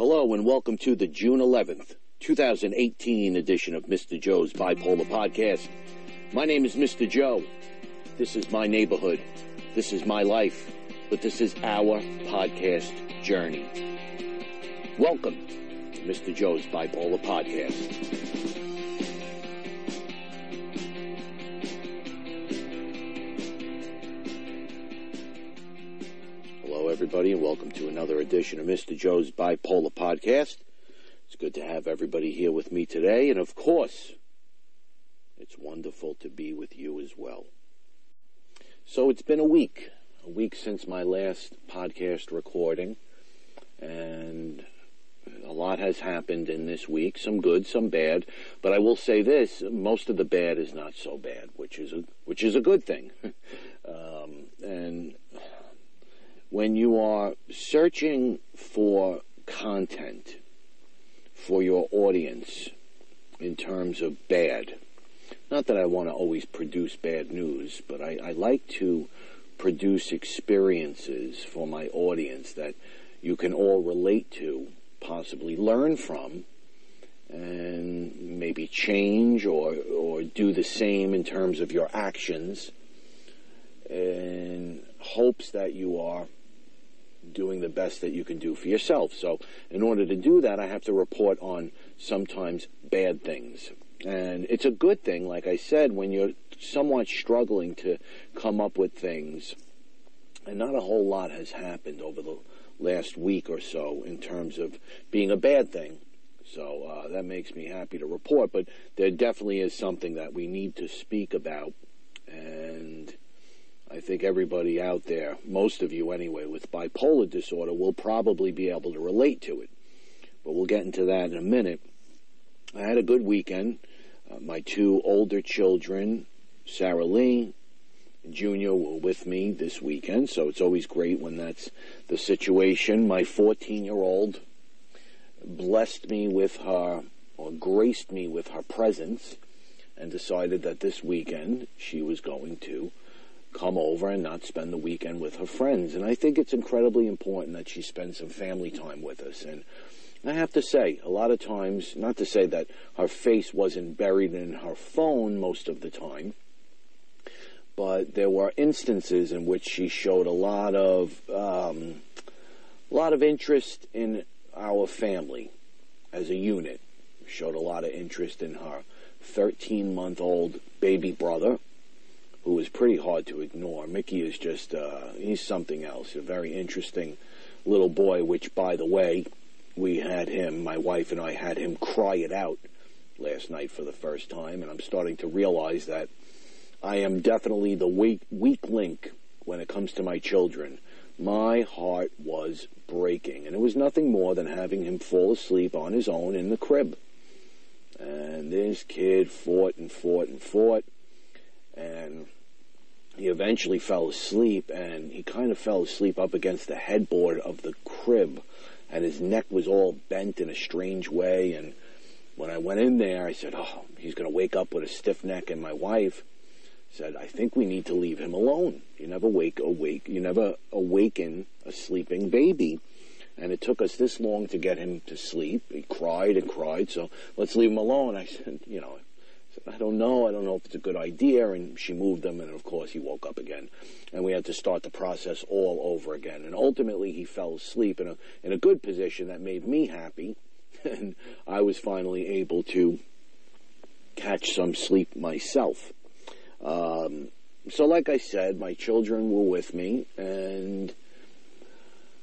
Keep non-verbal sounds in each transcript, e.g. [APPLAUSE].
Hello and welcome to the June 11th, 2018 edition of Mr. Joe's Bipolar Podcast. My name is Mr. Joe. This is my neighborhood. This is my life. But this is our podcast journey. Welcome to Mr. Joe's Bipolar Podcast. Everybody, and welcome to another edition of Mr. Joe's Bipolar Podcast. It's good to have everybody here with me today, and of course, it's wonderful to be with you as well. So it's been a week, a week since my last podcast recording, and a lot has happened in this week, some good, some bad, but I will say this, most of the bad is not so bad, which is a, which is a good thing. [LAUGHS] um, and when you are searching for content for your audience in terms of bad, not that I want to always produce bad news, but I, I like to produce experiences for my audience that you can all relate to, possibly learn from, and maybe change or, or do the same in terms of your actions in hopes that you are doing the best that you can do for yourself. So, in order to do that, I have to report on sometimes bad things. And it's a good thing, like I said, when you're somewhat struggling to come up with things, and not a whole lot has happened over the last week or so in terms of being a bad thing. So uh, that makes me happy to report, but there definitely is something that we need to speak about. And I think everybody out there, most of you anyway, with bipolar disorder will probably be able to relate to it. But we'll get into that in a minute. I had a good weekend. Uh, my two older children, Sarah Lee and Junior, were with me this weekend, so it's always great when that's the situation. My 14 year old blessed me with her, or graced me with her presence, and decided that this weekend she was going to come over and not spend the weekend with her friends. And I think it's incredibly important that she spend some family time with us. And I have to say, a lot of times, not to say that her face wasn't buried in her phone most of the time, but there were instances in which she showed a lot of um, a lot of interest in our family as a unit. Showed a lot of interest in her 13 month old baby brother, who is pretty hard to ignore. Mickey is just, uh, he's something else. A very interesting little boy, which, by the way, we had him, my wife and I had him cry it out last night for the first time, and I'm starting to realize that I am definitely the weak, weak link when it comes to my children. My heart was breaking, and it was nothing more than having him fall asleep on his own in the crib. And this kid fought and fought and fought and he eventually fell asleep and he kind of fell asleep up against the headboard of the crib and his neck was all bent in a strange way and when I went in there I said oh he's going to wake up with a stiff neck and my wife said I think we need to leave him alone. You never wake awake you never awaken a sleeping baby. And it took us this long to get him to sleep. He cried and cried so let's leave him alone. I said you know I don't know. I don't know if it's a good idea. And she moved him, and of course, he woke up again. And we had to start the process all over again. And ultimately, he fell asleep in a, in a good position that made me happy. [LAUGHS] And I was finally able to catch some sleep myself. Um, so, like I said, my children were with me, and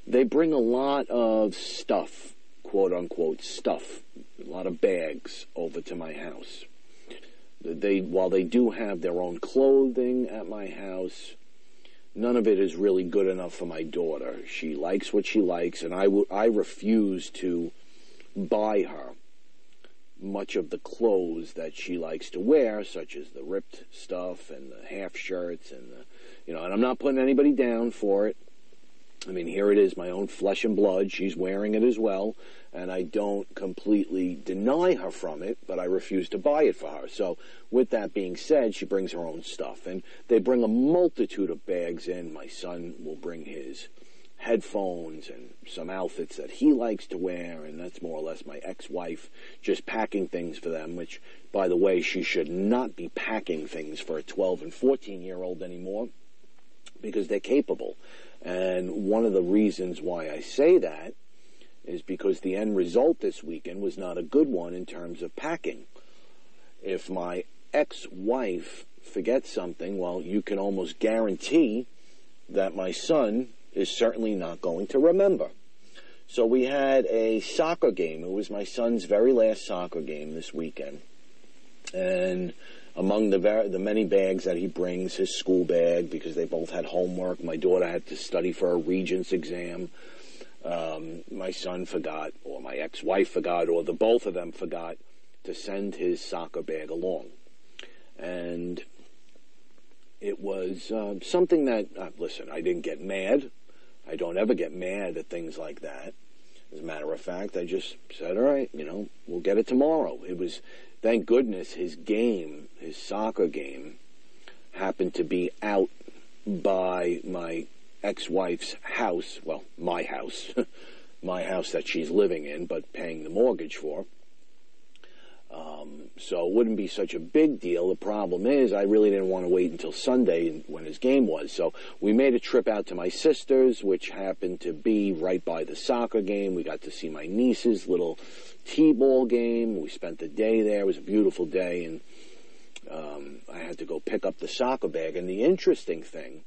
they bring a lot of stuff, quote unquote, stuff, a lot of bags over to my house they while they do have their own clothing at my house, none of it is really good enough for my daughter. She likes what she likes, and I, I refuse to buy her much of the clothes that she likes to wear, such as the ripped stuff and the half shirts and the, you know, and I'm not putting anybody down for it. I mean, here it is, my own flesh and blood. She's wearing it as well, and I don't completely deny her from it, but I refuse to buy it for her. So, with that being said, she brings her own stuff, and they bring a multitude of bags in. My son will bring his headphones and some outfits that he likes to wear, and that's more or less my ex-wife just packing things for them, which, by the way, she should not be packing things for a 12 and 14 year old anymore because they're capable. And one of the reasons why I say that is because the end result this weekend was not a good one in terms of packing. If my ex-wife forgets something, well, you can almost guarantee that my son is certainly not going to remember. So we had a soccer game. It was my son's very last soccer game this weekend. And among the ver- the many bags that he brings, his school bag because they both had homework. My daughter had to study for a regents exam. Um, my son forgot, or my ex-wife forgot, or the both of them forgot to send his soccer bag along, and it was uh, something that uh, listen. I didn't get mad. I don't ever get mad at things like that. As a matter of fact, I just said, "All right, you know, we'll get it tomorrow." It was thank goodness his game, his soccer game, happened to be out by my ex-wife's house, well, my house, [LAUGHS] my house that she's living in, but paying the mortgage for. Um, so it wouldn't be such a big deal. The problem is, I really didn't want to wait until Sunday when his game was. So we made a trip out to my sister's, which happened to be right by the soccer game. We got to see my niece's little t-ball game. We spent the day there. It was a beautiful day, and um, I had to go pick up the soccer bag. And the interesting thing,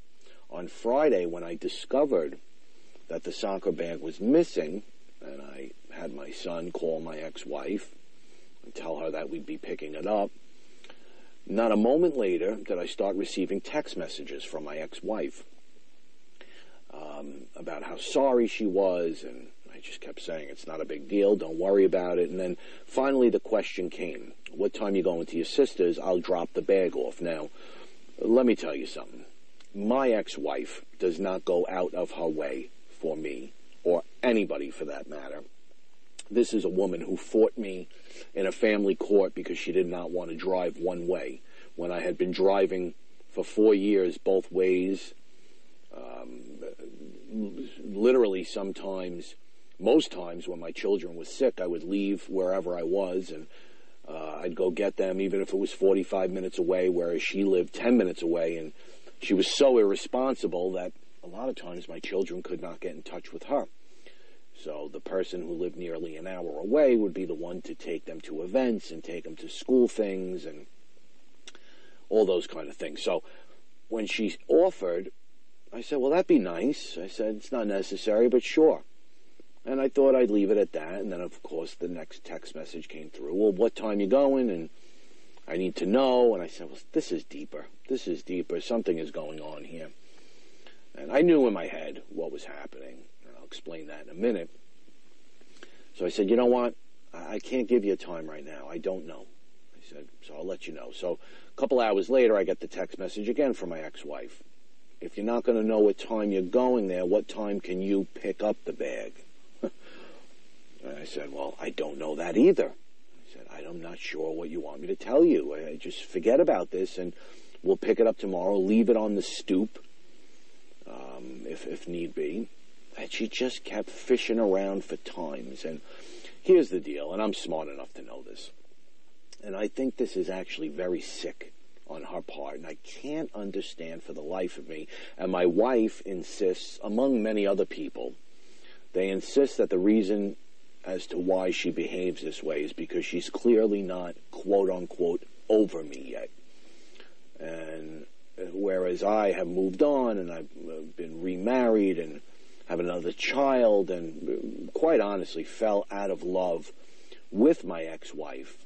on Friday when I discovered that the soccer bag was missing, and I had my son call my ex-wife tell her that we'd be picking it up. Not a moment later did I start receiving text messages from my ex-wife um, about how sorry she was and I just kept saying it's not a big deal, don't worry about it. And then finally the question came, what time you going to your sister's? I'll drop the bag off. Now, let me tell you something. My ex-wife does not go out of her way for me, or anybody for that matter. This is a woman who fought me in a family court because she did not want to drive one way. When I had been driving for four years both ways, um, literally sometimes most times when my children was sick, I would leave wherever I was and uh, I'd go get them, even if it was 45 minutes away, whereas she lived 10 minutes away. And she was so irresponsible that a lot of times my children could not get in touch with her. So the person who lived nearly an hour away would be the one to take them to events and take them to school things and all those kind of things. So when she offered, I said, well, that'd be nice. I said, it's not necessary, but sure. And I thought I'd leave it at that. And then, of course, the next text message came through. Well, what time you going? And I need to know. And I said, well, this is deeper. This is deeper. Something is going on here. And I knew in my head what was happening. Explain that in a minute. So I said, you know what? I can't give you a time right now. I don't know. I said, so I'll let you know. So a couple hours later, I get the text message again from my ex-wife. If you're not going to know what time you're going there, what time can you pick up the bag? [LAUGHS] And I said, well, I don't know that either. I said, I'm not sure what you want me to tell you. I just forget about this and we'll pick it up tomorrow, leave it on the stoop, um, if, if need be. And she just kept fishing around for times. And here's the deal, and I'm smart enough to know this. And I think this is actually very sick on her part, and I can't understand for the life of me. And my wife insists, among many other people, they insist that the reason as to why she behaves this way is because she's clearly not quote unquote over me yet. And whereas I have moved on and I've uh, been remarried and have another child and quite honestly fell out of love with my ex-wife.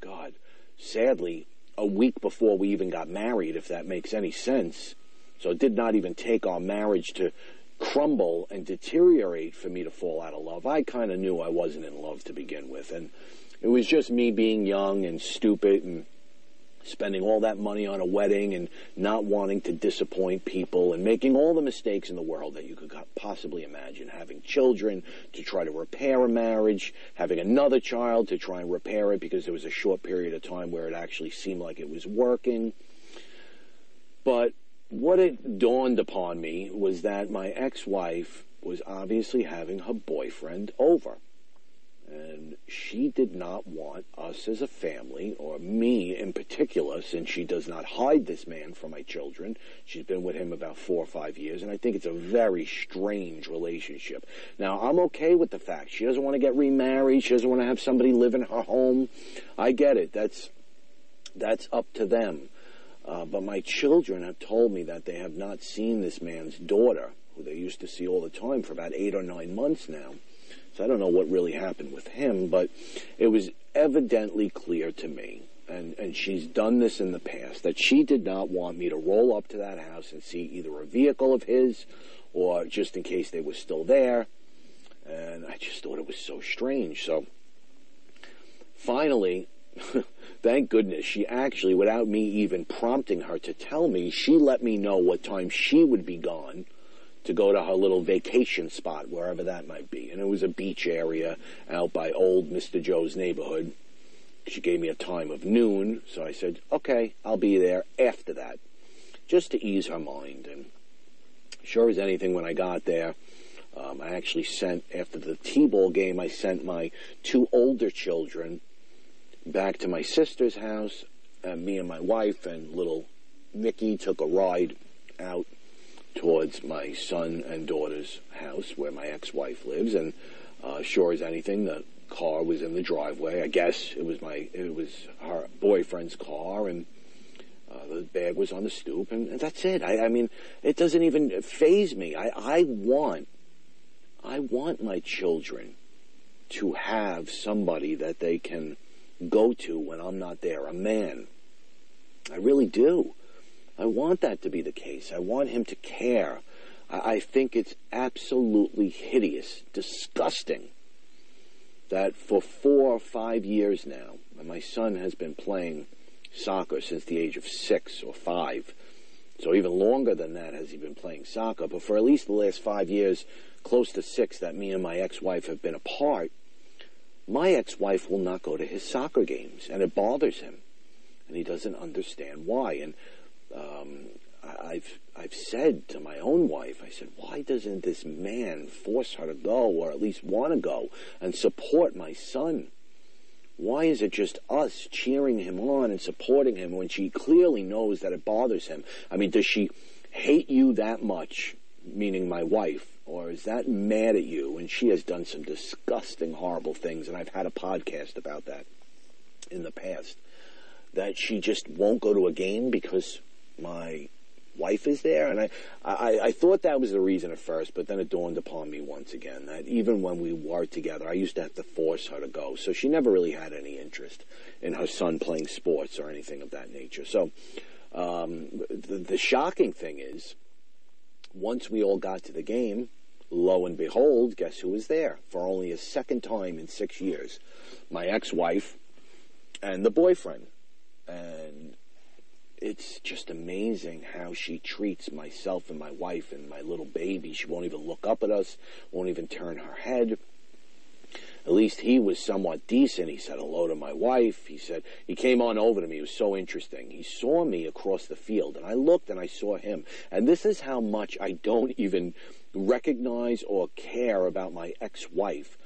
God, sadly, a week before we even got married, if that makes any sense. So it did not even take our marriage to crumble and deteriorate for me to fall out of love. I kind of knew I wasn't in love to begin with. And it was just me being young and stupid and spending all that money on a wedding and not wanting to disappoint people and making all the mistakes in the world that you could possibly imagine. Having children to try to repair a marriage, having another child to try and repair it because there was a short period of time where it actually seemed like it was working. But what it dawned upon me was that my ex-wife was obviously having her boyfriend over. And she did not want us as a family, or me in particular, since she does not hide this man from my children. She's been with him about four or five years, and I think it's a very strange relationship. Now, I'm okay with the fact she doesn't want to get remarried. She doesn't want to have somebody live in her home. I get it. That's, that's up to them. Uh, but my children have told me that they have not seen this man's daughter, who they used to see all the time, for about eight or nine months now. I don't know what really happened with him, but it was evidently clear to me, and, and she's done this in the past, that she did not want me to roll up to that house and see either a vehicle of his or just in case they were still there. And I just thought it was so strange. So finally, [LAUGHS] thank goodness, she actually, without me even prompting her to tell me, she let me know what time she would be gone to go to her little vacation spot, wherever that might be. And it was a beach area out by old Mr. Joe's neighborhood. She gave me a time of noon, so I said, okay, I'll be there after that, just to ease her mind. And sure as anything, when I got there, um, I actually sent, after the T-ball game, I sent my two older children back to my sister's house. And me and my wife and little Mickey took a ride out towards my son and daughter's house where my ex-wife lives, and uh, sure as anything, the car was in the driveway. I guess it was my it was her boyfriend's car, and uh, the bag was on the stoop, and, and that's it. I, I, mean, it doesn't even faze me. I, I want I want my children to have somebody that they can go to when I'm not there, a man. I really do. I want that to be the case. I want him to care. I, I think it's absolutely hideous, disgusting that for four or five years now, my son has been playing soccer since the age of six or five. So even longer than that has he been playing soccer. But for at least the last five years, close to six, that me and my ex-wife have been apart, my ex-wife will not go to his soccer games, and it bothers him. And he doesn't understand why. And um, I've I've said to my own wife, I said, why doesn't this man force her to go, or at least want to go, and support my son? Why is it just us cheering him on and supporting him when she clearly knows that it bothers him? I mean, does she hate you that much, meaning my wife, or is that mad at you? And she has done some disgusting, horrible things, and I've had a podcast about that in the past. That she just won't go to a game because my wife is there. And I, I, I thought that was the reason at first, but then it dawned upon me once again that even when we were together, I used to have to force her to go. So she never really had any interest in her son playing sports or anything of that nature. So um, the, the shocking thing is, once we all got to the game, lo and behold, guess who was there for only a second time in six years? My ex-wife and the boyfriend. And it's just amazing how she treats myself and my wife and my little baby. She won't even look up at us, won't even turn her head. At least he was somewhat decent. He said hello to my wife. He said, he came on over to me. It was so interesting. He saw me across the field and I looked and I saw him. And this is how much I don't even recognize or care about my ex-wife.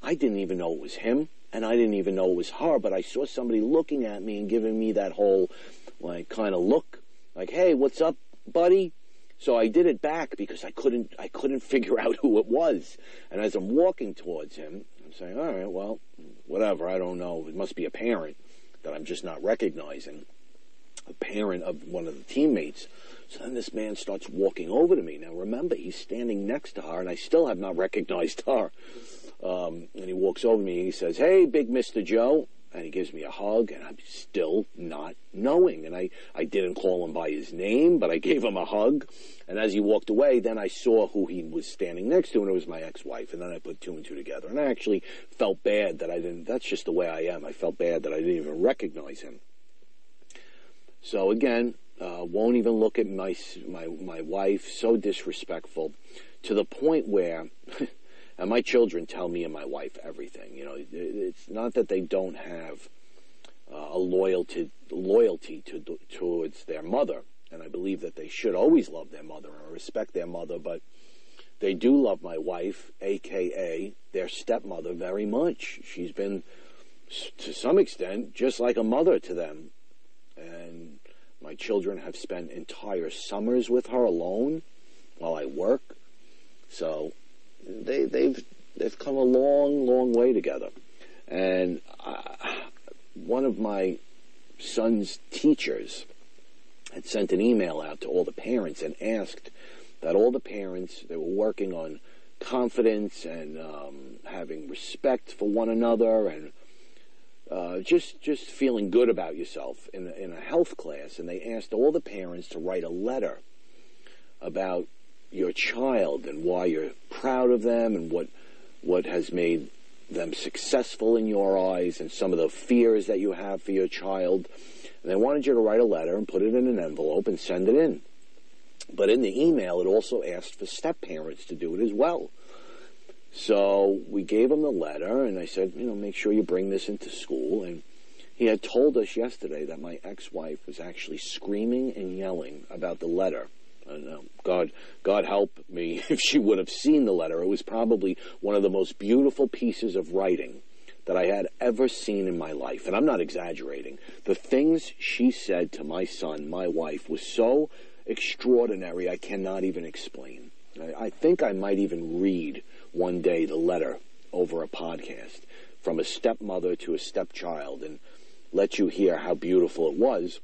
I didn't even know it was him and I didn't even know it was her, but I saw somebody looking at me and giving me that whole, like kind of look, like, "Hey, what's up, buddy?" So I did it back because I couldn't I couldn't [LAUGHS] figure out who it was. And as I'm walking towards him, I'm saying, "All right, well, whatever. I don't know. It must be a parent that I'm just not recognizing." A parent of one of the teammates. So then this man starts walking over to me. Now remember, he's standing next to her, and I still have not [LAUGHS] recognized her. Um, and he walks over to me and he says, "Hey, big Mister Joe." And he gives me a hug, and I'm still not knowing. And I, I didn't call him by his name, but I gave him a hug. And as he walked away, then I saw who he was standing next to, and it was my ex-wife. And then I put two and two together. And I actually felt bad that I didn't, that's just the way I am. I felt bad that I didn't even recognize him. So again, uh, won't even look at my, my, my wife, so disrespectful, to the point where [LAUGHS] And my children tell me and my wife everything. You know, it's not that they don't have uh, a loyalty loyalty to towards their mother. and I believe that they should always love their mother and respect their mother, but they do love my wife, aka their stepmother, very much. She's been, to some extent, just like a mother to them. And my children have spent entire summers with her alone while I work. So they, they've they've come a long, long way together. And I, one of my son's teachers had sent an email out to all the parents and asked that all the parents they were working on confidence and um, having respect for one another and uh, just just feeling good about yourself in in a health class, and they asked all the parents to write a letter about your child and why you're proud of them and what what has made them successful in your eyes and some of the fears that you have for your child. And they wanted you to write a letter and put it in an envelope and send it in. But in the email, it also asked for step parents to do it as well. So we gave him the letter, and I said, you know, make sure you bring this into school. And he had told us yesterday that my ex-wife was actually screaming and yelling about the letter. Uh, God, God help me [LAUGHS] if she would have seen the letter. It was probably one of the most beautiful pieces of writing that I had ever seen in my life. And I'm not exaggerating. The things she said to my son, my wife, was so extraordinary I cannot even explain. I, I think I might even read one day the letter over a podcast from a stepmother to a stepchild and let you hear how beautiful it was.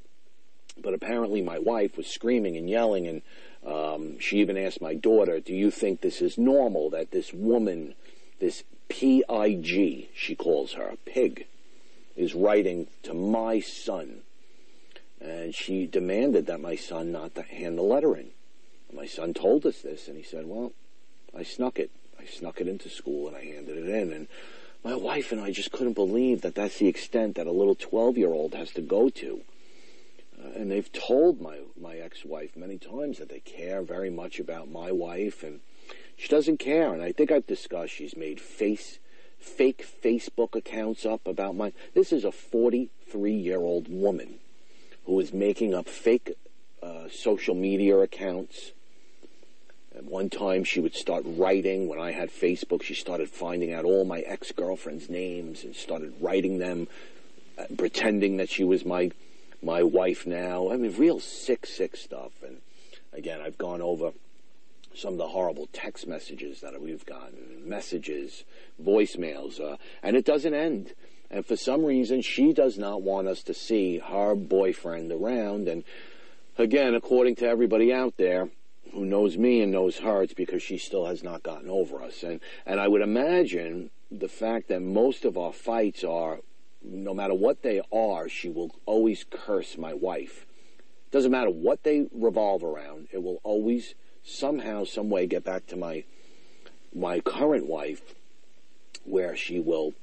But apparently, my wife was screaming and yelling, and um, she even asked my daughter, Do you think this is normal that this woman, this PIG, she calls her, a pig, is writing to my son? And she demanded that my son not to hand the letter in. My son told us this, and he said, Well, I snuck it. I snuck it into school and I handed it in. And my wife and I just couldn't believe that that's the extent that a little 12 year old has to go to. And they've told my, my ex-wife many times that they care very much about my wife and she doesn't care. And I think I've discussed she's made face, fake Facebook accounts up about my, this is a 43 year old woman who is making up fake uh, social media accounts. At one time, she would start writing. When I had Facebook, she started finding out all my ex girlfriends' names and started writing them, uh, pretending that she was my my wife now. I mean, real sick, sick stuff. And again, I've gone over some of the horrible text messages that we've gotten, messages, voicemails, uh, and it doesn't end. And for some reason, she does not want us to see her boyfriend around. And again, according to everybody out there who knows me and knows her, it's because she still has not gotten over us. And, and I would imagine the fact that most of our fights are no matter what they are, she will always curse my wife. Doesn't matter what they revolve around, it will always somehow, some way get back to my my current wife, where she will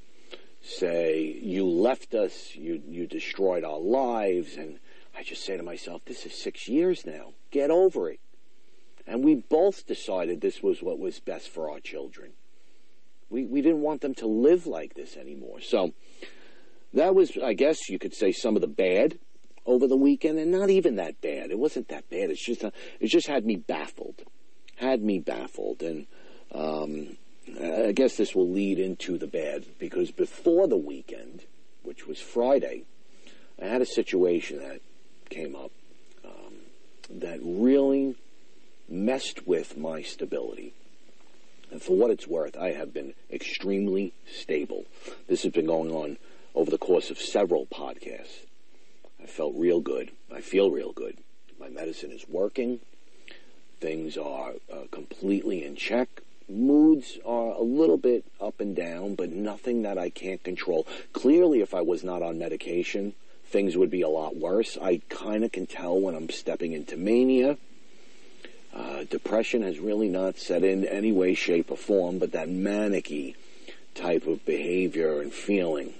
say, "You left us, you you destroyed our lives," and I just say to myself, "This is six years now. Get over it." And we both decided this was what was best for our children. We we didn't want them to live like this anymore. So that was, I guess, you could say some of the bad over the weekend, and not even that bad. It wasn't that bad. It's just, uh, it just had me baffled, had me baffled, and um, I guess this will lead into the bad because before the weekend, which was Friday, I had a situation that came up um, that really messed with my stability. And for what it's worth, I have been extremely stable. This has been going on over the course of several podcasts. I felt real good. I feel real good. My medicine is working. Things are uh, completely in check. Moods are a little bit up and down, but nothing that I can't control. Clearly, if I was not on medication, things would be a lot worse. I kind of can tell when I'm stepping into mania. Uh, depression has really not set in any way, shape, or form, but that manicky type of behavior and feeling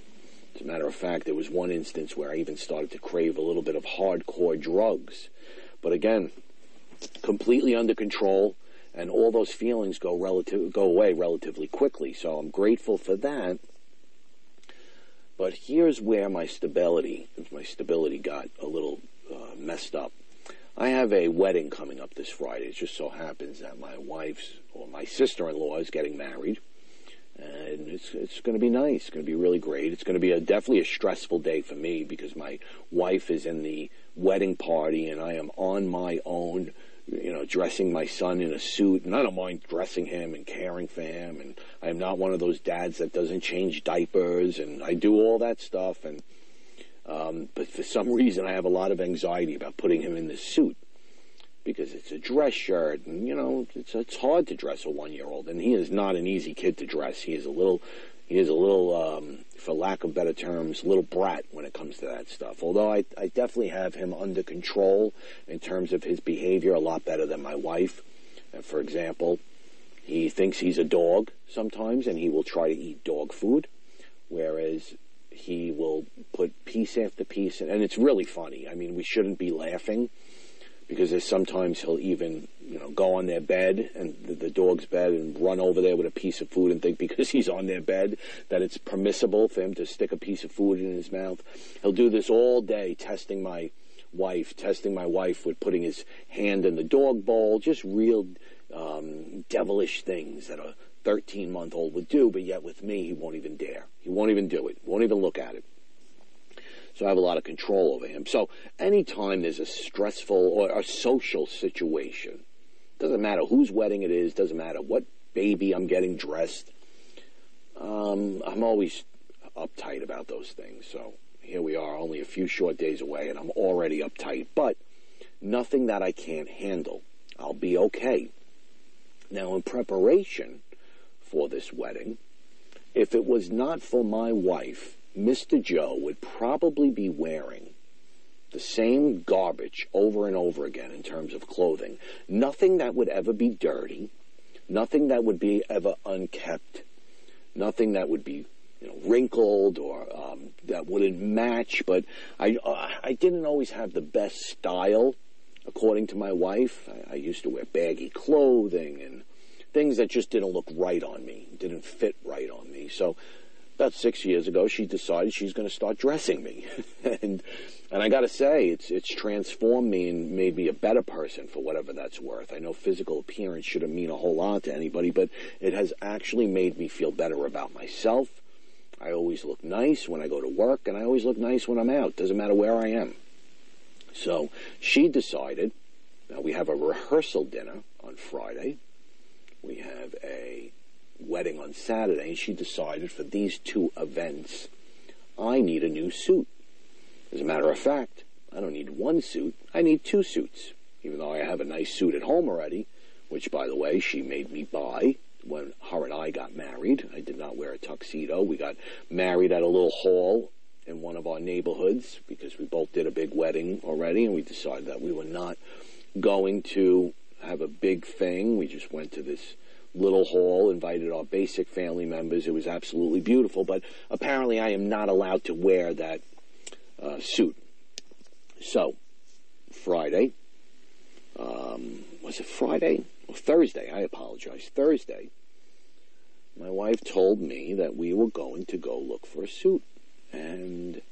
as a matter of fact, there was one instance where I even started to crave a little bit of hardcore drugs. But again, completely under control, and all those feelings go relative go away relatively quickly. So I'm grateful for that. But here's where my stability, my stability got a little uh, messed up. I have a wedding coming up this Friday. It just so happens that my wife's or my sister-in-law is getting married, and it's it's going to be nice. It's going to be really great. It's going to be a definitely a stressful day for me because my wife is in the wedding party and I am on my own. You know, dressing my son in a suit, and I don't mind dressing him and caring for him. And I am not one of those dads that doesn't change diapers, and I do all that stuff. And um, but for some [LAUGHS] reason, I have a lot of anxiety about putting him in this suit because it's a dress shirt, and you know it's it's hard to dress a one year old, and he is not an easy kid to dress. He is a little, he is a little, um, for lack of better terms, little brat when it comes to that stuff. Although I I definitely have him under control in terms of his behavior, a lot better than my wife. For example, he thinks he's a dog sometimes, and he will try to eat dog food, whereas he will put piece after piece, and, and it's really funny. I mean, we shouldn't be laughing because there's sometimes he'll even, you know, go on their bed and the, the, dog's bed and run over there with a piece of food and think [LAUGHS] because he's on their bed that it's permissible for him to stick a piece of food in his mouth. He'll do this all day, testing my wife, testing my wife with putting his hand in the dog bowl, just real um, devilish things that a 13 month old would do, but yet with me, he won't even dare. He won't even do it, won't even look at it. So I have a lot of control over him. So anytime there's a stressful or a social situation, doesn't matter whose wedding it is, doesn't matter what baby I'm getting dressed, um, I'm always uptight about those things. So here we are, only a few short days away, and I'm already uptight. But nothing that I can't handle. I'll be okay. Now, in preparation for this wedding, if it was not for my wife, Mr. Joe would probably be wearing the same garbage over and over again in terms of clothing. Nothing that would ever be dirty, nothing that would be ever unkept, nothing that would be you know, wrinkled or um, that wouldn't match. But I, uh, I didn't always have the best style, according to my wife. I, I used to wear baggy clothing and things that just didn't look right on me, didn't fit right on me. So about six years ago, she decided she's going to start dressing me, [LAUGHS] and and I got to say, it's it's transformed me and made me a better person for whatever that's worth. I know physical appearance shouldn't mean a whole lot to anybody, but it has actually made me feel better about myself. I always look nice when I go to work, and I always look nice when I'm out. Doesn't matter where I am. So she decided. Now we have a rehearsal dinner on Friday. We have a wedding on Saturday, and she decided for these two events, I need a new suit. As a matter of fact, I don't need one suit, I need two suits. Even though I have a nice suit at home already, which, by the way, she made me buy when her and I got married. I did not wear a tuxedo. We got married at a little hall in one of our neighborhoods because we both did a big wedding already, and we decided that we were not going to have a big thing. We just went to this little hall, invited our basic family members. It was absolutely beautiful, but apparently I am not allowed to wear that uh, suit. So, Friday, um, was it Friday? Or Thursday, I apologize. Thursday, my wife told me that we were going to go look for a suit. And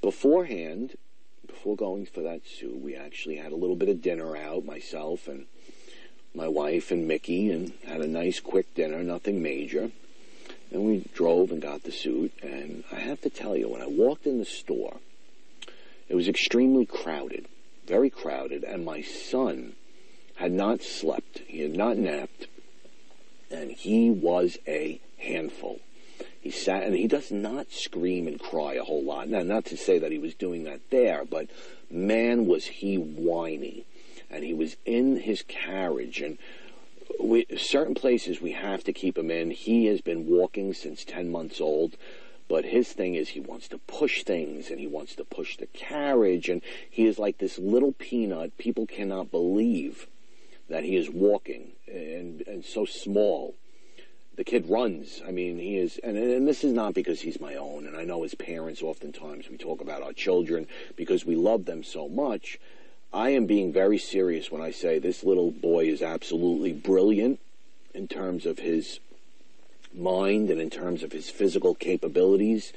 beforehand, before going for that suit, we actually had a little bit of dinner out, myself and my wife and Mickey and had a nice quick dinner, nothing major. And we drove and got the suit. And I have to tell you, when I walked in the store, it was extremely crowded, very crowded. And my son had not slept, he had not napped, and he was a handful. He sat and he does not scream and cry a whole lot. Now, not to say that he was doing that there, but man, was he whiny and he was in his carriage and we, certain places we have to keep him in. He has been walking since 10 months old, but his thing is he wants to push things and he wants to push the carriage and he is like this little peanut. People cannot believe that he is walking and, and so small. The kid runs. I mean, he is, and, and this is not because he's my own. And I know as parents, oftentimes we talk about our children because we love them so much I am being very serious when I say this little boy is absolutely brilliant in terms of his mind and in terms of his physical capabilities.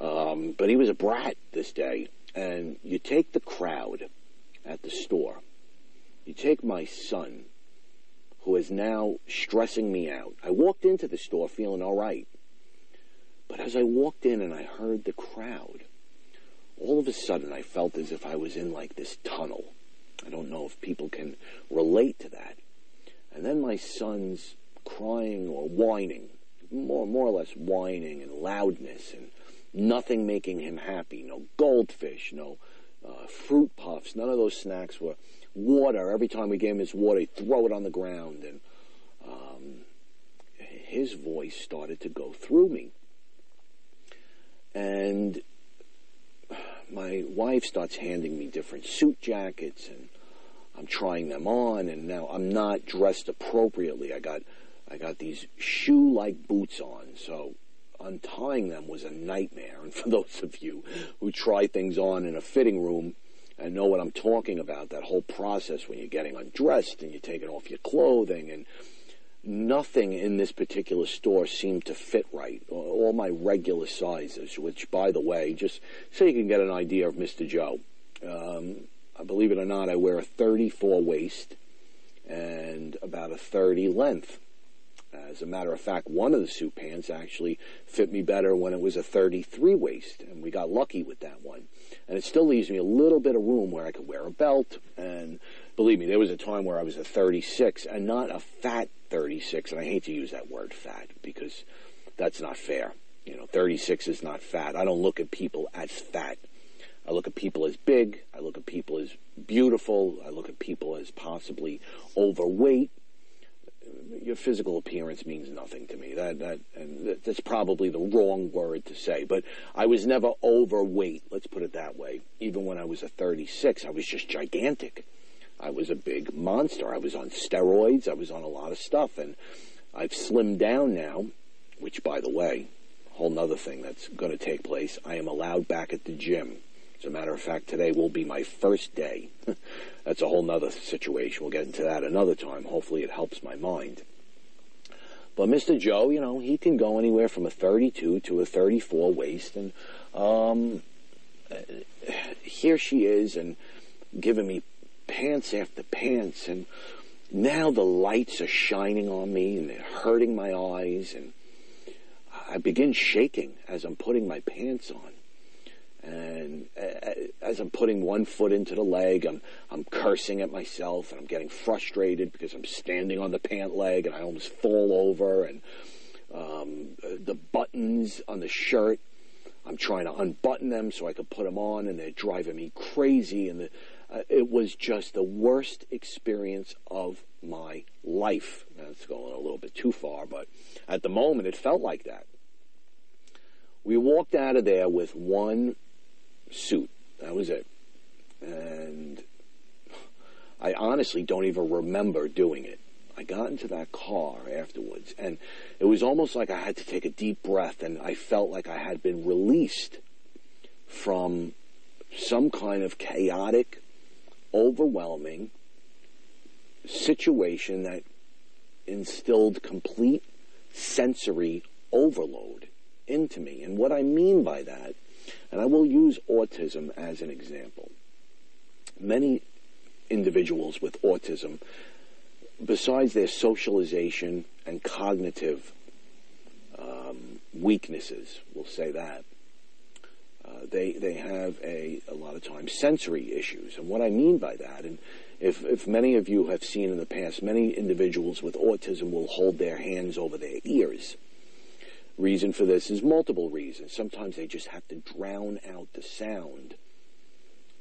Um, but he was a brat this day. And you take the crowd at the store. You take my son, who is now stressing me out. I walked into the store feeling all right. But as I walked in and I heard the crowd, all of a sudden I felt as if I was in like this tunnel. I don't know if people can relate to that. And then my son's crying or whining, more, more or less whining and loudness and nothing making him happy. No goldfish, no uh, fruit puffs, none of those snacks were water. Every time we gave him his water, he'd throw it on the ground. And um, his voice started to go through me. And my wife starts handing me different suit jackets and I'm trying them on and now I'm not dressed appropriately. I got I got these shoe-like boots on, so untying them was a nightmare. And for [LAUGHS] those of you who try things on in a fitting room and know what I'm talking about, that whole process when you're getting undressed and you're taking off your clothing and nothing in this particular store seemed to fit right. All my regular sizes, which, by the way, just so you can get an idea of Mr. Joe, um, believe it or not, I wear a 34 waist and about a 30 length. As a matter of fact, one of the suit pants actually fit me better when it was a 33 waist, and we got lucky with that one. And it still leaves me a little bit of room where I could wear a belt. And believe me, there was a time where I was a 36 and not a fat 36, and I hate to use that word fat because that's not fair. You know, 36 is not fat. I don't look at people as fat. I look at people as big. I look at people as beautiful. I look at people as possibly overweight. Your physical appearance means nothing to me. That that and that's probably the wrong word to say. But I was never overweight. Let's put it that way. Even when I was a 36, I was just gigantic. I was a big monster. I was on steroids. I was on a lot of stuff. And I've slimmed down now, which, by the way, whole nother thing that's going to take place. I am allowed back at the gym. As a matter of fact, today will be my first day. [LAUGHS] that's a whole nother situation. We'll get into that another time. Hopefully it helps my mind. But Mr. Joe, you know, he can go anywhere from a 32 to a 34 waist. And um, here she is and giving me pants after pants, and now the lights are shining on me and they're hurting my eyes, and I begin shaking as I'm putting my pants on. And as I'm putting one foot into the leg, I'm I'm cursing at myself and I'm getting frustrated because I'm standing on the pant leg and I almost fall over and um, the buttons on the shirt. I'm trying to unbutton them so I can put them on, and they're driving me crazy. And the uh, it was just the worst experience of my life. That's going a little bit too far, but at the moment it felt like that. We walked out of there with one suit. That was it. And I honestly don't even remember doing it. I got into that car afterwards, and it was almost like I had to take a deep breath, and I felt like I had been released from some kind of chaotic overwhelming situation that instilled complete sensory overload into me. And what I mean by that, and I will use autism as an example. Many individuals with autism, besides their socialization and cognitive um, weaknesses, we'll say that, Uh, they they have a a lot of times sensory issues, and what I mean by that, and if if many of you have seen in the past, many individuals with autism will hold their hands over their ears. Reason for this is multiple reasons. Sometimes they just have to drown out the sound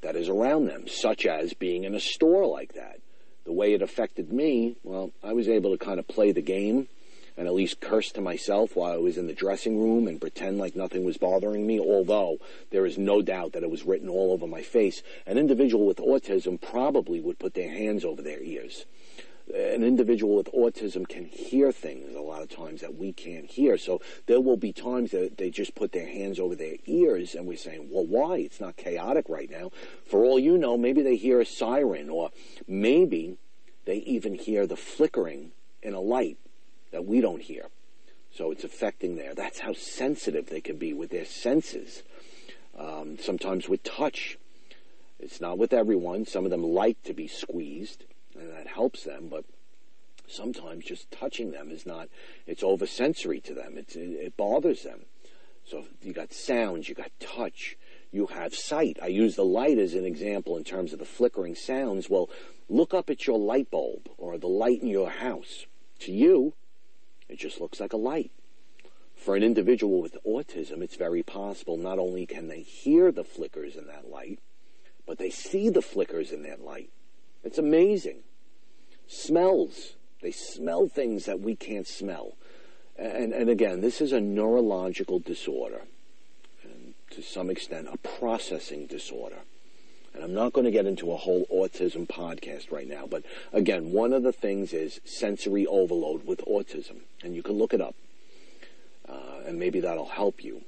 that is around them, such as being in a store like that. The way it affected me, well, I was able to kind of play the game and at least curse to myself while I was in the dressing room and pretend like nothing was bothering me, although there is no doubt that it was written all over my face. An individual with autism probably would put their hands over their ears. An individual with autism can hear things a lot of times that we can't hear. So there will be times that they just put their hands over their ears and we're saying, well, why? It's not chaotic right now. For all you know, maybe they hear a siren or maybe they even hear the flickering in a light that we don't hear. So it's affecting there. That's how sensitive they can be with their senses. Um, sometimes with touch. It's not with everyone. Some of them like to be squeezed, and that helps them, but sometimes just touching them is not, it's oversensory to them. It's, it, it bothers them. So you got sounds, you got touch, you have sight. I use the light as an example in terms of the flickering sounds. Well, look up at your light bulb or the light in your house. To you, it just looks like a light. For an individual with autism, it's very possible not only can they hear the flickers in that light, but they see the flickers in that light. It's amazing. Smells. They smell things that we can't smell. And, and again, this is a neurological disorder, and to some extent, a processing disorder. And I'm not going to get into a whole autism podcast right now, but again, one of the things is sensory overload with autism, and you can look it up, uh, and maybe that'll help you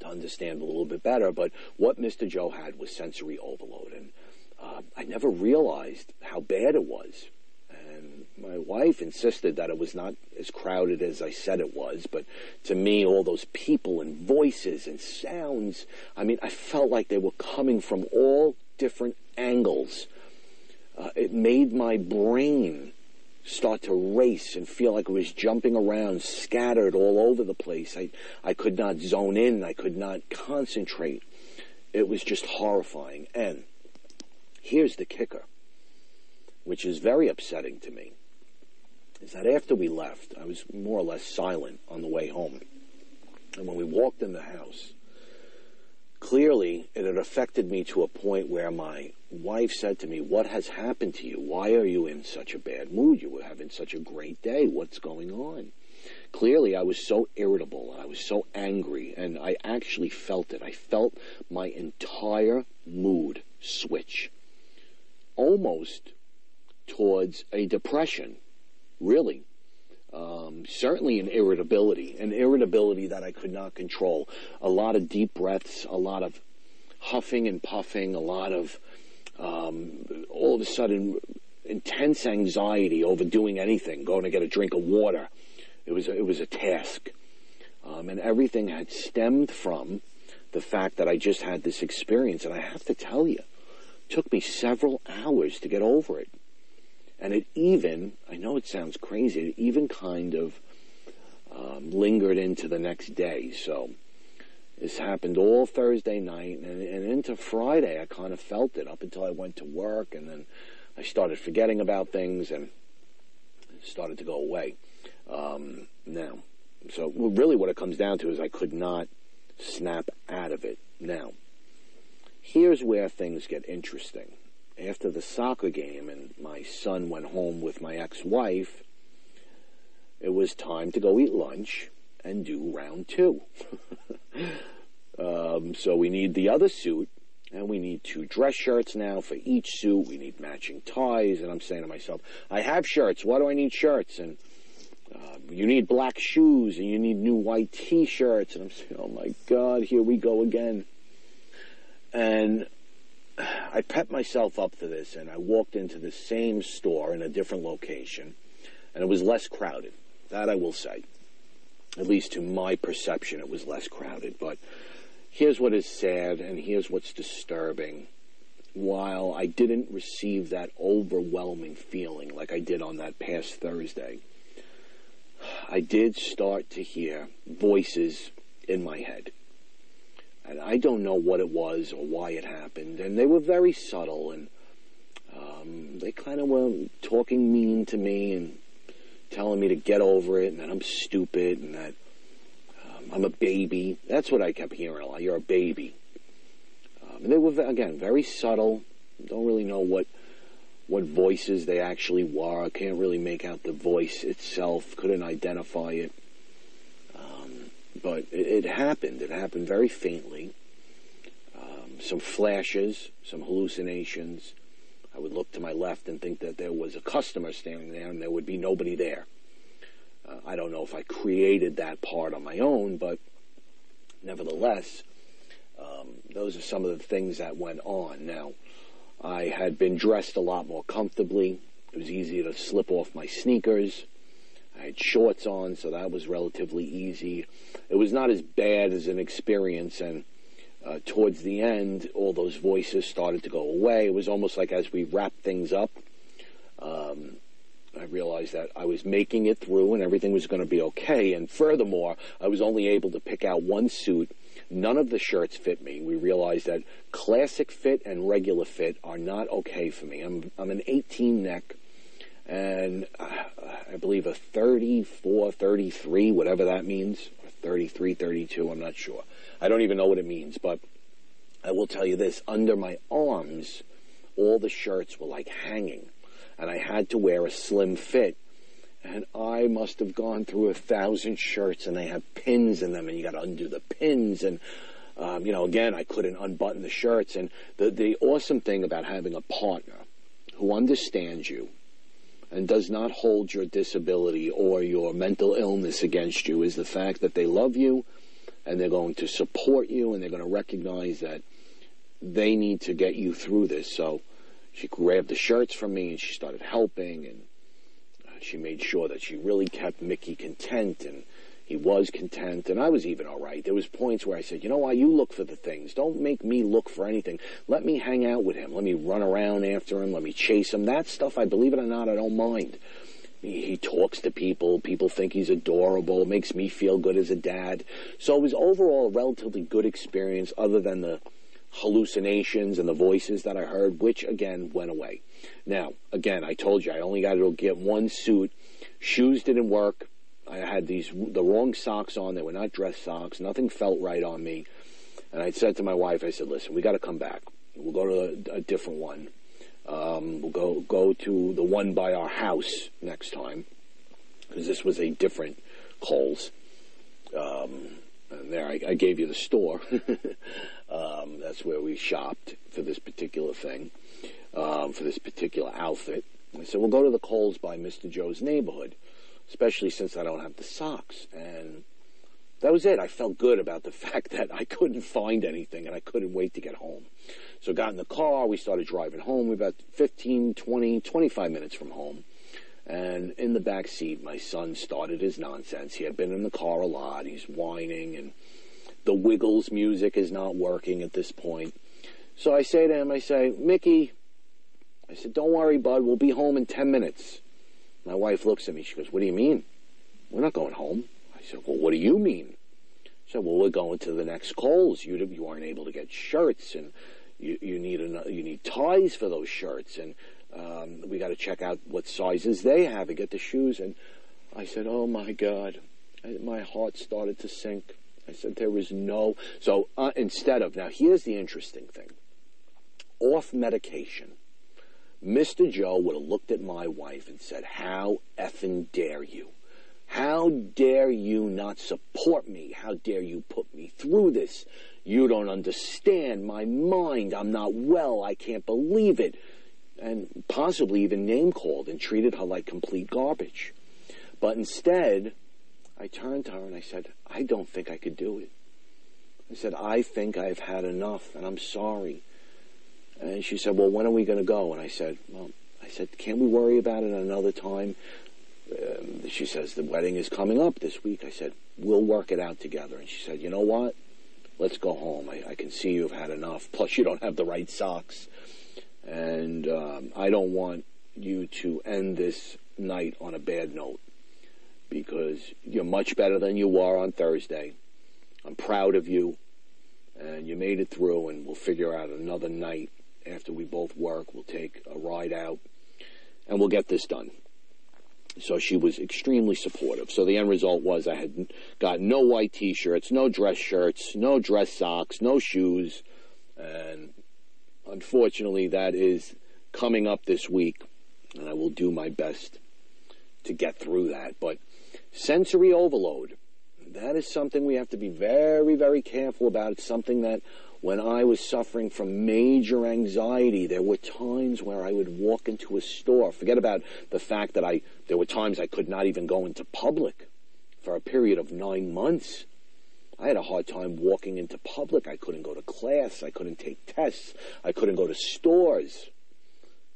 to understand a little bit better. But what Mr. Joe had was sensory overload, and uh, I never realized how bad it was my wife insisted that it was not as crowded as I said it was, but to me, all those people and voices and sounds, I mean, I felt like they were coming from all different angles. Uh, it made my brain start to race and feel like it was jumping around, scattered all over the place. I, I could not zone in, I could not concentrate. It was just horrifying. And here's the kicker, which is very upsetting to me is that after we left, I was more or less silent on the way home. And when we walked in the house, clearly it had affected me to a point where my wife said to me, What has happened to you? Why are you in such a bad mood? You were having such a great day. What's going on? Clearly, I was so irritable. and I was so angry, and I actually felt it. I felt my entire mood switch almost towards a depression really. Um, certainly an irritability, an irritability that I could not control. A lot of deep breaths, a lot of huffing and puffing, a lot of um, all of a sudden intense anxiety over doing anything, going to get a drink of water. It was a, it was a task, um, and everything had stemmed from the fact that I just had this experience. And I have to tell you, it took me several hours to get over it. And it even, I know it sounds crazy, it even kind of um, lingered into the next day. So this happened all Thursday night and, and into Friday. I kind of felt it up until I went to work and then I started forgetting about things and started to go away. Um, now, so really what it comes down to is I could not snap out of it. Now, here's where things get interesting after the soccer game and my son went home with my ex-wife, it was time to go eat lunch and do round two. [LAUGHS] um, so we need the other suit and we need two dress shirts now for each suit. We need matching ties. And I'm saying to myself, I have shirts. Why do I need shirts? And uh, you need black shoes and you need new white t-shirts. And I'm saying, oh my God, here we go again. And I pepped myself up for this, and I walked into the same store in a different location, and it was less crowded. That I will say. At least to my perception, it was less crowded. But here's what is sad, and here's what's disturbing. While I didn't receive that overwhelming feeling like I did on that past Thursday, I did start to hear voices in my head and I don't know what it was or why it happened. And they were very subtle, and um, they kind of were talking mean to me and telling me to get over it, and that I'm stupid, and that um, I'm a baby. That's what I kept hearing a lot. You're a baby. Um, and they were again very subtle. Don't really know what what voices they actually were. I can't really make out the voice itself. Couldn't identify it but it, it, happened. It happened very faintly. Um, some flashes, some hallucinations. I would look to my left and think that there was a customer standing there, and there would be nobody there. Uh, I don't know if I created that part on my own, but nevertheless, um, those are some of the things that went on. Now, I had been dressed a lot more comfortably. It was easy to slip off my sneakers. I had shorts on, so that was relatively easy. It was not as bad as an experience, and uh, towards the end, all those voices started to go away. It was almost like as we wrapped things up, um, I realized that I was making it through and everything was going to be okay. And furthermore, I was only able to pick out one suit. None of the shirts fit me. We realized that classic fit and regular fit are not okay for me. I'm, I'm an 18 neck and uh, I believe a 34, 33, whatever that means, or 33, 32, I'm not sure. I don't even know what it means, but I will tell you this under my arms, all the shirts were like hanging, and I had to wear a slim fit. And I must have gone through a thousand shirts, and they have pins in them, and you got to undo the pins. And um, you know, again, I couldn't unbutton the shirts. And the the awesome thing about having a partner who understands you and does not hold your disability or your mental illness against you is the fact that they love you and they're going to support you and they're going to recognize that they need to get you through this. So she grabbed the shirts from me and she started helping and uh, she made sure that she really kept Mickey content and he was content and I was even all right. There was points where I said, you know why you look for the things. Don't make me look for anything. Let me hang out with him. Let me run around after him. Let me chase him. That stuff, I believe it or not, I don't mind. He talks to people. People think he's adorable. Makes me feel good as a dad. So it was overall a relatively good experience, other than the hallucinations and the voices that I heard, which again went away. Now, again, I told you I only got to get one suit. Shoes didn't work. I had these the wrong socks on. They were not dress socks. Nothing felt right on me. And I said to my wife, I said, "Listen, we got to come back. We'll go to a, a different one." Um, we'll go go to the one by our house next time because this was a different Kohl's. Um, and there, I, I, gave you the store. [LAUGHS] um, that's where we shopped for this particular thing, um, for this particular outfit. I said, we'll go to the Kohl's by Mr. Joe's neighborhood, especially since I don't have the socks. And that was it. I felt good about the [LAUGHS] fact that I couldn't find anything and I couldn't wait to get home. So got in the car, we started driving home. We were about 15, 20, 25 minutes from home. And in the back seat, my son started his nonsense. He had been in the car a lot. He's whining, and the Wiggles music is not working at this point. So I say to him, I say, Mickey, I said, don't worry, bud. We'll be home in 10 minutes. My wife looks at me. She goes, what do you mean? We're not going home. I said, well, what do you mean? She said, well, we're going to the next Kohl's. You, you aren't able to get shirts, and you, you need a, you need ties for those shirts, and um, we got to check out what sizes they have and get the shoes. And I said, oh my God, I, my heart started to sink. I said, there is no. So uh, instead of, now here's the interesting thing off medication, Mr. Joe would have looked at my wife and said, how effing dare you? How dare you not support me? How dare you put me through this? You don't understand my mind. I'm not well. I can't believe it. And possibly even name called and treated her like complete garbage. But instead, I turned to her and I said, I don't think I could do it. I said, I think I've had enough and I'm sorry. And she said, well, when are we going to go? And I said, well, I said, can't we worry about it another time? Um, she says, the wedding is coming up this week. I said, we'll work it out together. And she said, you know what? let's go home. I, I, can see you've had enough. [LAUGHS] Plus, you don't have the right socks. And um, I don't want you to end this night on a bad note because you're much better than you were on Thursday. I'm proud of you. And you made it through, and we'll figure out another night after we both work. We'll take a ride out, and we'll get this done. So she was extremely supportive. So the end result was I had got no white t-shirts, no dress shirts, no dress socks, no shoes. And unfortunately, that is coming up this week. And I will do my best to get through that. But sensory overload, that is something we have to be very, very careful about. It's something that when I was suffering from major anxiety, there were times where I would walk into a store. Forget about the fact that I, there were times I could not even go into public for a period of nine months. I had a hard time walking into public. I couldn't go to class. I couldn't take tests. I couldn't go to stores.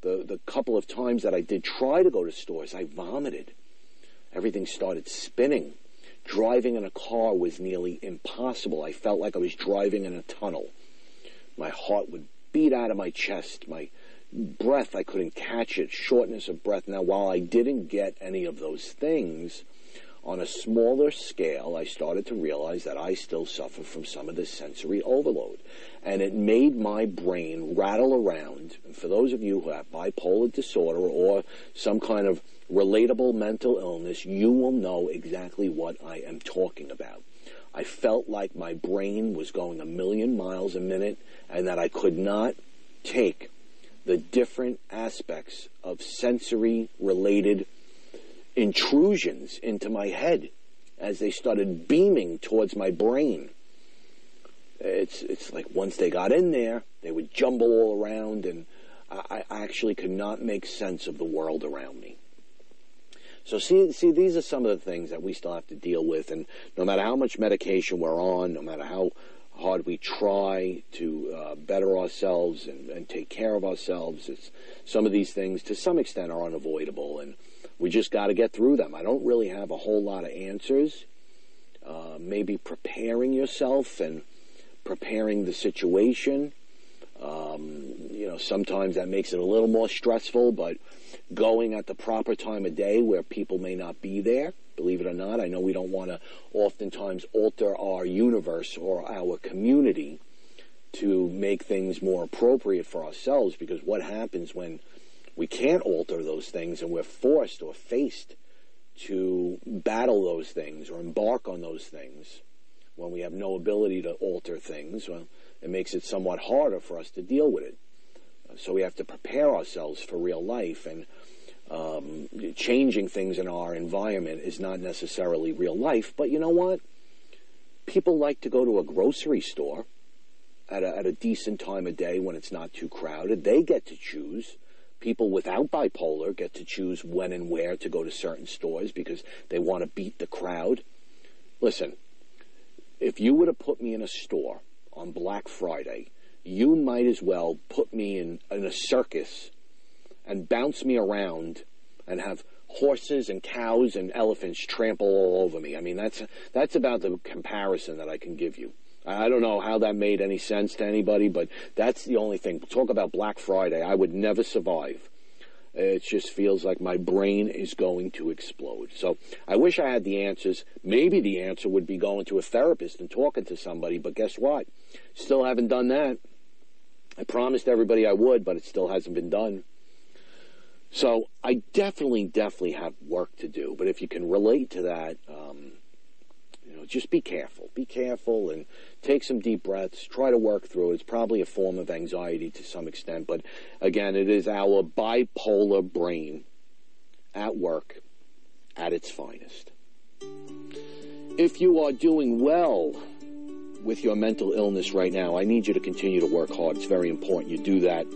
The, the couple of times that I did try to go to stores, I vomited. Everything started spinning. Driving in a car was nearly impossible. I felt like I was driving in a tunnel. My heart would beat out of my chest. My breath, I couldn't catch it, shortness of breath. Now, while I didn't get any of those things, on a smaller scale, I started to realize that I still suffer from some of this sensory overload. And it made my brain rattle around. And for those of you who have bipolar disorder or some kind of relatable mental illness, you will know exactly what I am talking about. I felt like my brain was going a million miles a minute and that I could not take the different aspects of sensory related intrusions into my head as they started beaming towards my brain. It's it's like once they got in there, they would jumble all around, and I, I actually could not make sense of the world around me. So see, see, these are some of the things that we still have to deal with, and no matter how much medication we're on, no matter how hard we try to uh, better ourselves and, and, take care of ourselves, some of these things, to some extent, are unavoidable, and we just got to get through them. I don't really have a whole lot of answers. Uh, maybe preparing yourself and preparing the situation. Um, know, sometimes that makes it a little more stressful, but going at the proper time of day where people may not be there, believe it or not. I know we don't want to oftentimes alter our universe or our community to make things more appropriate for ourselves because what happens when we can't alter those things and we're forced or faced to battle those things or embark on those things when we have no ability to alter things, well, it makes it somewhat harder for us to deal with it. So we have to prepare ourselves for real life, and um, changing things in our environment is not necessarily real life. But you know what? People like to go to a grocery store at a, at a decent time of day when it's not too crowded. They get to choose. People without bipolar get to choose when and where to go to certain stores because they want to beat the crowd. Listen, if you were to put me in a store on Black Friday, you might as well put me in, in a circus and bounce me around and have horses and cows and elephants trample all over me. I mean, that's that's about the comparison that I can give you. I don't know how that made any sense to anybody, but that's the only thing. Talk about Black Friday. I would never survive. It just feels like my brain is going to explode. So I wish I had the answers. Maybe the answer would be going to a therapist and talking to somebody, but guess what? Still haven't done that. I promised everybody I would, but it still hasn't been done. So I definitely, definitely have work to do. But if you can relate to that, um, you know, just be careful. Be careful and take some deep breaths. Try to work through it. It's probably a form of anxiety to some extent, but again, it is our bipolar brain at work at its finest. If you are doing well with your mental illness right now, I need you to continue to work hard. It's very important you do that.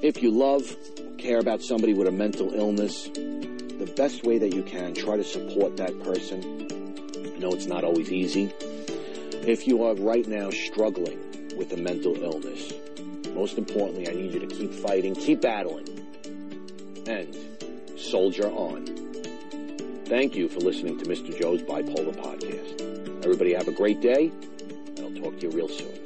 If you love, care about somebody with a mental illness, the best way that you can, try to support that person. I know it's not always easy. If you are right now struggling with a mental illness, most importantly, I need you to keep fighting, keep battling, and soldier on. Thank you for listening to Mr. Joe's Bipolar Podcast. Everybody have a great day talk to you real soon.